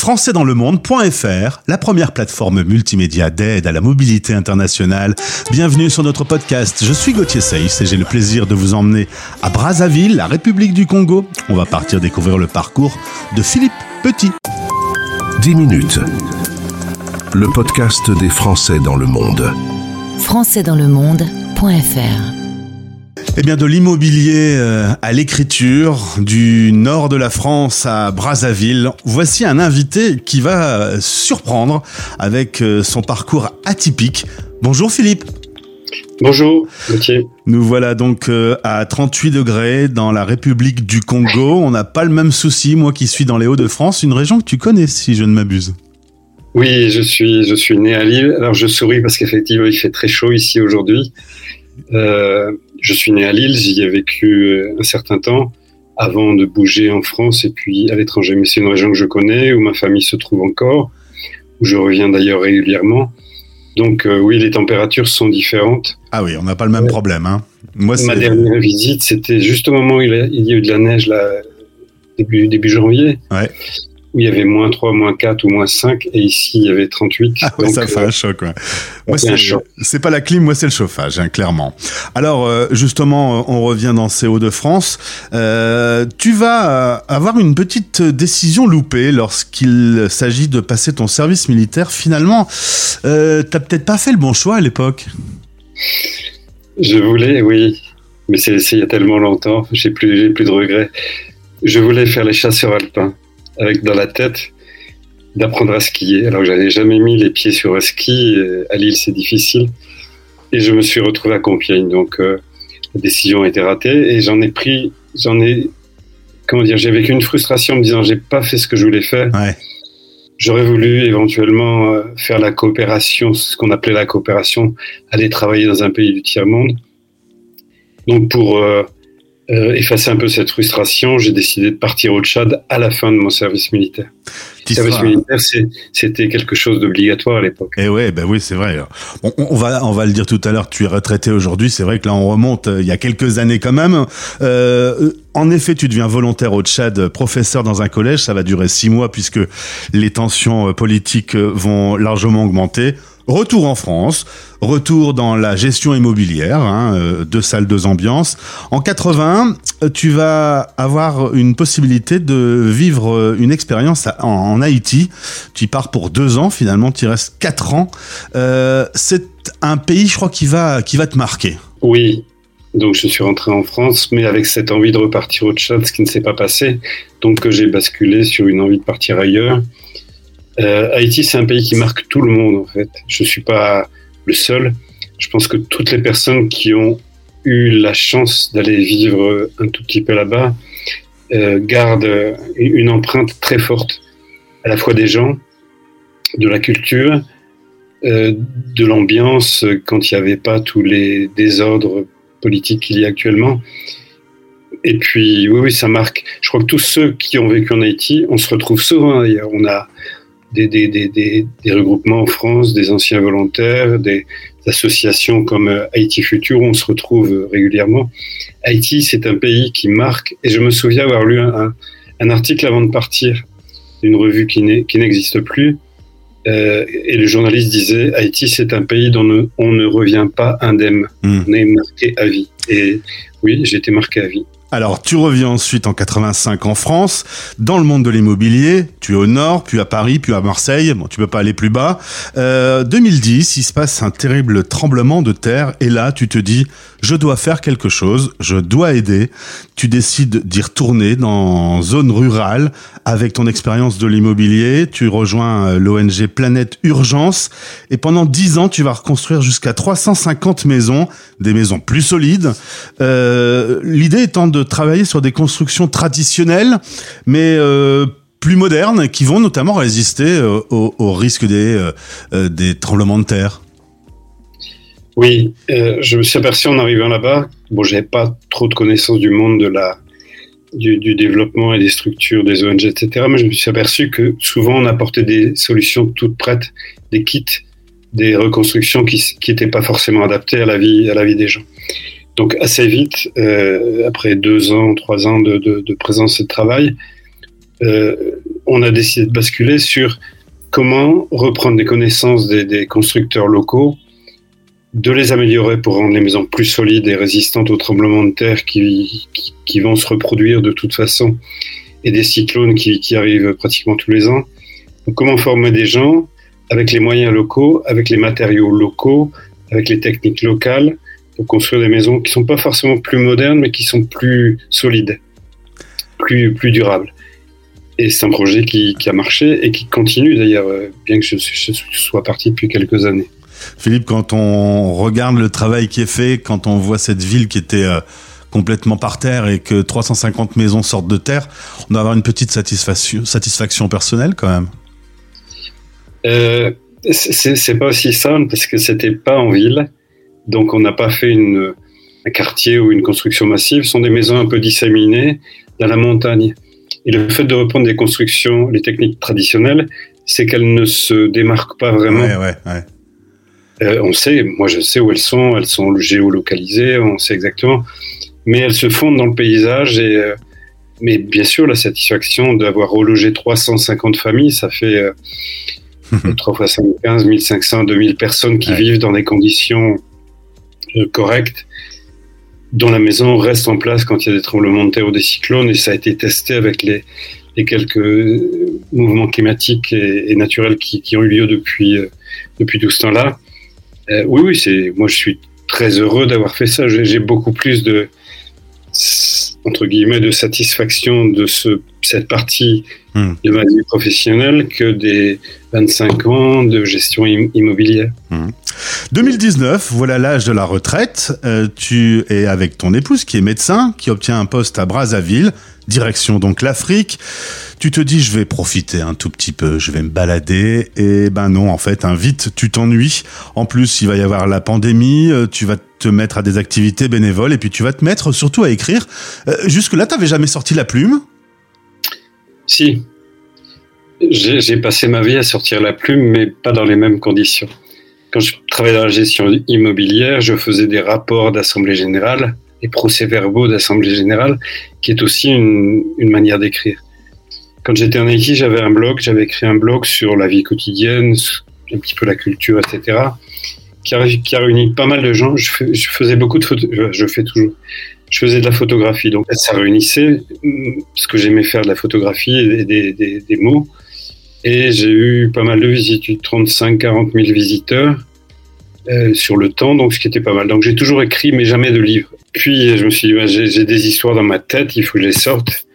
françaisdanslemonde.fr, la première plateforme multimédia d'aide à la mobilité internationale. Bienvenue sur notre podcast. Je suis Gauthier Seyss et j'ai le plaisir de vous emmener à Brazzaville, la République du Congo. On va partir découvrir le parcours de Philippe Petit. 10 minutes. Le podcast des Français dans le monde. françaisdanslemonde.fr Eh bien, de l'immobilier euh, à l'écriture, du nord de la France à Brazzaville, voici un invité qui va surprendre avec euh, son parcours atypique. Bonjour Philippe. Bonjour. Nous voilà donc euh, à 38 degrés dans la République du Congo. On n'a pas le même souci, moi qui suis dans les Hauts-de-France, une région que tu connais si je ne m'abuse. Oui, je suis, je suis né à Lille. Alors je souris parce qu'effectivement il fait très chaud ici aujourd'hui. Euh, je suis né à Lille, j'y ai vécu euh, un certain temps avant de bouger en France et puis à l'étranger. Mais c'est une région que je connais, où ma famille se trouve encore, où je reviens d'ailleurs régulièrement. Donc euh, oui, les températures sont différentes. Ah oui, on n'a pas le même problème. Hein. Moi, Ma dernière visite, c'était juste au moment où il, y a eu de la neige, là, début, début janvier. Ouais où il y avait moins 3, moins 4 ou moins 5, et ici il y avait 38. Ah ouais, ça fait un choc. Ouais. Moi, c'est pas la clim, moi c'est le chauffage, hein, clairement. Alors euh, justement, euh, on revient dans ces Hauts-de-France. Euh, tu vas avoir une petite décision loupée lorsqu'il s'agit de passer ton service militaire. Finalement, euh, t'as peut-être pas fait le bon choix à l'époque. Je voulais, oui, mais c'est il y a tellement longtemps, j'ai plus, j'ai plus de regrets. Je voulais faire les chasseurs alpins avec dans la tête d'apprendre à skier. Alors j'avais jamais mis les pieds sur un ski. À Lille, c'est difficile. Et je me suis retrouvé à Compiègne. Donc euh, la décision a été ratée et j'en ai pris, j'en ai, comment dire, j'ai vécu une frustration en me disant j'ai pas fait ce que je voulais faire. Ouais. J'aurais voulu éventuellement euh, faire la coopération, ce qu'on appelait la coopération, aller travailler dans un pays du tiers monde. Donc pour euh, euh, effacer un peu cette frustration, j'ai décidé de partir au Tchad à la fin de mon service militaire. Le service militaire, c'était quelque chose d'obligatoire à l'époque. Et eh ouais, ben oui, c'est vrai. On, on, va, on va le dire tout à l'heure. Tu es retraité aujourd'hui. C'est vrai que là, on remonte euh, il y a quelques années quand même. Euh, en effet, tu deviens volontaire au Tchad, professeur dans un collège. Ça va durer six mois puisque les tensions politiques vont largement augmenter. Retour en France, retour dans la gestion immobilière, hein, euh, deux salles, deux ambiances. En 80, tu vas avoir une possibilité de vivre euh, une expérience en, Haïti. Tu y pars pour deux ans, finalement, tu y restes quatre ans. Euh, c'est un pays, je crois, qui va, qui va te marquer. Oui, donc je suis rentré en France, mais avec cette envie de repartir au Tchad, ce qui ne s'est pas passé. Donc j'ai basculé sur une envie de partir ailleurs. Euh, Haïti, c'est un pays qui marque tout le monde, en fait. Je ne suis pas le seul. Je pense que toutes les personnes qui ont eu la chance d'aller vivre un tout petit peu là-bas euh, gardent une empreinte très forte, à la fois des gens, de la culture, euh, de l'ambiance, quand il n'y avait pas tous les désordres politiques qu'il y a actuellement. Et puis, oui, oui, ça marque. Je crois que tous ceux qui ont vécu en Haïti, on se retrouve souvent d'ailleurs. On a, des, des, des, des, regroupements en France, des anciens volontaires, des associations comme euh, Haïti Futur, on se retrouve euh, régulièrement. Haïti, c'est un pays qui marque, et je me souviens avoir lu un, un article avant de partir d'une revue qui n'existe plus, euh, et le journaliste disait Haïti, c'est un pays dont on ne revient pas indemne. Hmm. On est marqué à vie. Et oui, j'ai été marqué à vie. Alors, tu reviens ensuite en 85 en France, dans le monde de l'immobilier. Tu es au nord, puis à Paris, puis à Marseille. Bon, tu peux pas aller plus bas. Euh, 2010, il se passe un terrible tremblement de terre, et là, tu te dis, je dois faire quelque chose, je dois aider. Tu décides d'y retourner dans zone rurale avec ton expérience de l'immobilier. Tu rejoins euh, l'ONG Planète Urgence, et pendant 10 ans, tu vas reconstruire jusqu'à 350 maisons, des maisons plus solides. Euh, L'idée étant de travailler sur des constructions traditionnelles, mais euh, plus modernes, qui vont notamment résister euh, au, risque des, euh, des tremblements de terre. Oui, je me suis aperçu en arrivant là-bas, bon, j'avais pas trop de connaissances du monde de la, du, du, développement et des structures des ONG, etc. Mais je me suis aperçu que souvent on apportait des solutions toutes prêtes, des kits, des reconstructions qui n'étaient pas forcément adaptées à la vie, à la vie des gens. Donc assez vite, euh, après deux ans, trois ans de, présence et de travail, on a décidé de basculer sur comment reprendre des connaissances des, constructeurs locaux, de les améliorer pour rendre les maisons plus solides et résistantes aux tremblements de terre qui, vont se reproduire de toute façon et des cyclones qui, arrivent pratiquement tous les ans. comment former des gens avec les moyens locaux, avec les matériaux locaux, avec les techniques locales pour construire des maisons qui sont pas forcément plus modernes mais qui sont plus solides, plus, plus durables. Et c'est un projet qui, a marché et qui continue d'ailleurs, euh, bien que je, sois parti depuis quelques années. Philippe, quand on regarde le travail qui est fait, quand on voit cette ville qui était euh, complètement par terre et que 350 maisons sortent de terre, on doit avoir une petite satisfaction, satisfaction personnelle quand même. Euh, c'est pas aussi simple parce que c'était pas en ville, donc on n'a pas fait une, un quartier ou une construction massive. Ce sont des maisons un peu disséminées dans la montagne. Et le fait de reprendre des constructions, les techniques traditionnelles, c'est qu'elles ne se démarquent pas vraiment. Ouais, ouais, ouais. Euh, on sait, moi je sais où elles sont, elles sont géolocalisées, on sait exactement, mais elles se fondent dans le paysage et euh, mais bien sûr la satisfaction d'avoir relogé 350 familles, ça fait euh, 3 fois 5, 15, 1500, 2000 personnes qui vivent dans des conditions euh, correctes dont la maison reste en place quand il y a des tremblements de terre ou des cyclones, et ça a été testé avec les, quelques mouvements climatiques et, naturels qui, ont eu lieu depuis, euh, depuis tout ce temps-là. Euh, oui, oui, c'est, moi je suis très heureux d'avoir fait ça. J'ai beaucoup plus de, entre guillemets, de satisfaction de ce, cette partie hmm. de ma vie professionnelle que des 25 ans de gestion immobilière. 2019, hmm. voilà l'âge de la retraite. Euh, tu es avec ton épouse qui est médecin, qui obtient un poste à Brazzaville, direction donc l'Afrique. Tu te dis je vais profiter un tout petit peu, je vais me balader et ben non en fait, hein, vite tu t'ennuies. En plus, il va y avoir la pandémie, euh, tu vas te mettre à des activités bénévoles et puis tu vas te mettre surtout à écrire. Euh, jusque là, tu n'avais jamais sorti la plume? Si. J'ai passé ma vie à sortir la plume, mais pas dans les mêmes conditions. Quand je travaillais dans la gestion immobilière, je faisais des rapports d'assemblée générale, des procès-verbaux d'assemblée générale, qui est aussi une, manière d'écrire. Quand j'étais en Haïti, j'avais un blog, j'avais écrit un blog sur la vie quotidienne, un petit peu la culture, etc qui a, réuni pas mal de gens. Je, je faisais beaucoup de photos, je, fais toujours. Je faisais de la photographie, donc ça réunissait ce que j'aimais faire de la photographie et des mots. Et j'ai eu pas mal de visites, 35-40 000 visiteurs euh, sur le temps, donc ce qui était pas mal. Donc j'ai toujours écrit, mais jamais de livres. Puis je me suis dit, bah, j'ai des histoires dans ma tête, il faut que je les sorte,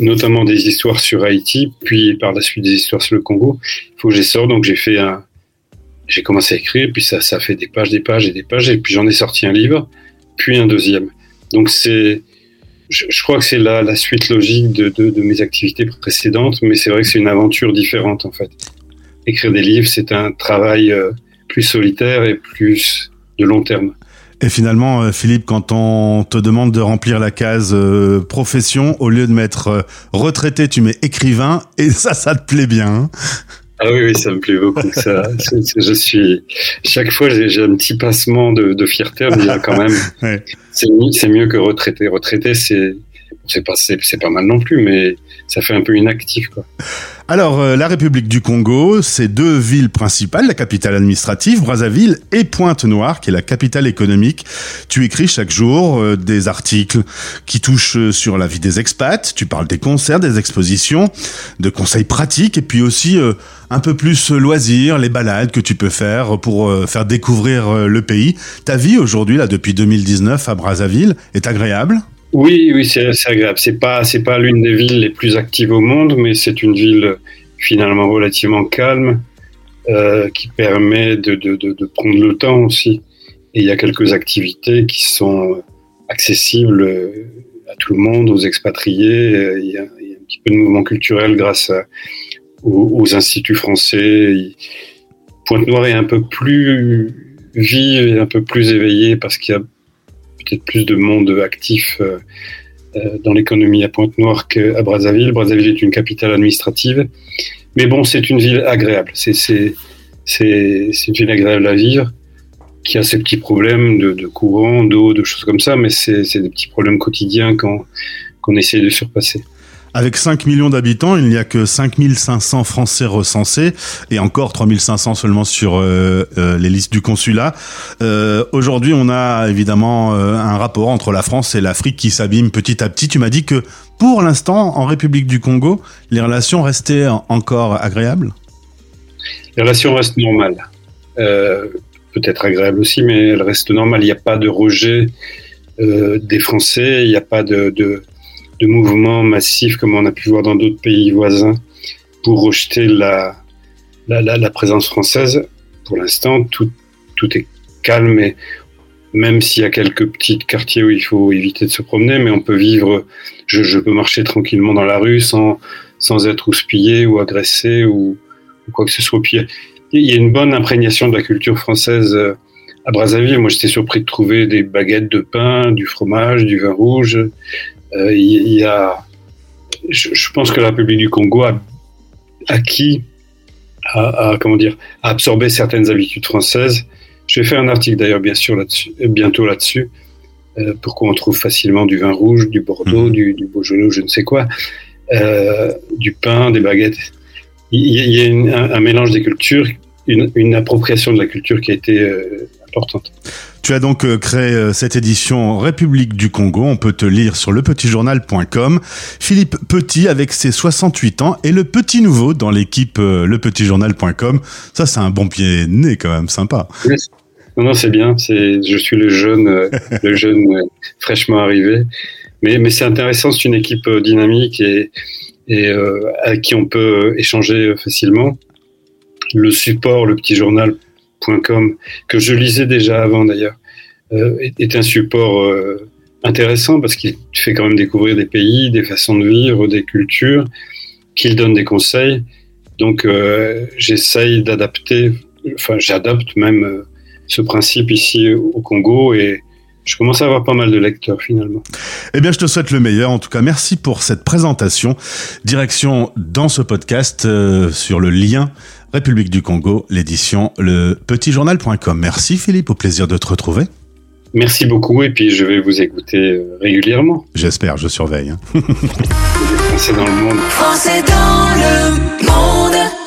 notamment des histoires sur Haïti, puis par la suite des histoires sur le Congo. Il faut que je les sorte, donc j'ai fait un, j'ai commencé à écrire, puis ça, ça fait des pages, des pages et des pages, et puis j'en ai sorti un livre, puis un deuxième. Donc c'est, je, crois que c'est la, la, suite logique de, mes activités précédentes, mais c'est vrai que c'est une aventure différente en fait. Écrire des livres, c'est un travail euh, plus solitaire et plus de long terme. Et finalement, euh, Philippe, quand on te demande de remplir la case euh, profession, au lieu de mettre retraité, tu mets écrivain, et ça, ça te plaît bien. Hein? Ah oui, oui, ça me plaît beaucoup. Ça, je suis chaque fois j'ai un petit passement de, de fierté, mais quand même, c'est mieux que retraité. Retraité, c'est c'est pas c'est pas mal non plus, mais ça fait un peu inactif quoi. Alors, euh, la République du Congo, c'est deux villes principales, la capitale administrative, Brazzaville, et Pointe-Noire, qui est la capitale économique. Tu écris chaque jour euh, des articles qui touchent euh, sur la vie des expats, tu parles des concerts, des expositions, de conseils pratiques, et puis aussi un peu plus loisirs, les balades que tu peux faire pour faire découvrir le pays. Ta vie aujourd'hui, là, depuis 2019 à Brazzaville, est agréable? Oui, oui, c'est agréable. C'est pas, c'est pas l'une des villes les plus actives au monde, mais c'est une ville finalement relativement calme euh, qui permet de, de, de, de, prendre le temps aussi. Et il y a quelques activités qui sont accessibles à tout le monde, aux expatriés. Il y a, il y a un petit peu de mouvement culturel grâce aux, aux, instituts français. Pointe-Noire est un peu plus vive et un peu plus éveillée parce qu'il y a peut-être plus de monde actif euh, euh, dans l'économie à Pointe-Noire qu'à Brazzaville. Brazzaville est une capitale administrative. Mais bon, c'est une ville agréable. C'est une ville agréable à vivre, qui a ses petits problèmes de, de courant, d'eau, de choses comme ça, mais c'est des petits problèmes quotidiens qu'on essaie de surpasser. Avec 5 millions d'habitants, il n'y a que 5500 Français recensés et encore 3500 seulement sur euh, euh, les listes du consulat. Euh, Aujourd'hui, on a évidemment un rapport entre la France et l'Afrique qui s'abîme petit à petit. Tu m'as dit que pour l'instant, en République du Congo, les relations restaient encore agréables? Les relations restent normales. Peut-être agréables aussi, mais elles restent normales. Il n'y a pas de rejet des Français, il n'y a pas de, de, mouvement massif comme on a pu voir dans d'autres pays voisins pour rejeter la, la, la, présence française. Pour l'instant, tout, tout est calme et même s'il y a quelques petits quartiers où il faut éviter de se promener, mais on peut vivre, je, je peux marcher tranquillement dans la rue sans, sans être houspillé ou agressé ou, ou quoi que ce soit. Puis, il y a une bonne imprégnation de la culture française euh, à Brazzaville. Moi, j'étais surpris de trouver des baguettes de pain, du fromage, du vin rouge. Euh, il y a, je, je, pense que la République du Congo a acquis, a, a, comment dire, a absorbé certaines habitudes françaises. Je vais faire un article d'ailleurs, bien sûr, là-dessus, bientôt là-dessus. Euh, pourquoi on trouve facilement du vin rouge, du Bordeaux, mmh. du, du Beaujolais, je ne sais quoi, euh, du pain, des baguettes. Il y a, il y a une, un, un, mélange des cultures, une, une, appropriation de la culture qui a été euh, importante. Tu as donc euh, créé euh, cette édition République du Congo. On peut te lire sur lepetitjournal.com. Philippe Petit, avec ses 68 ans, et le petit nouveau dans l'équipe lepetitjournal.com. Ça, c'est un bon pied né quand même, sympa. Oui. Non, non, c'est bien. C'est, je suis le jeune, le jeune fraîchement arrivé. Mais, mais c'est intéressant. C'est une équipe dynamique et, et euh, à qui on peut échanger facilement. Le support, le petit que je lisais déjà avant d'ailleurs, euh, est un support euh, intéressant parce qu'il fait quand même découvrir des pays, des façons de vivre, des cultures, qu'il donne des conseils. Donc euh, j'essaye d'adapter, enfin j'adapte même ce principe ici au Congo et je commence à avoir pas mal de lecteurs finalement. Eh bien, je te souhaite le meilleur. En tout cas, merci pour cette présentation. Direction dans ce podcast euh, sur le lien République du Congo, l'édition le petitjournal.com. Merci Philippe, au plaisir de te retrouver. Merci beaucoup et puis je vais vous écouter régulièrement. J'espère, je surveille. Hein. Français dans le monde. Français dans le monde.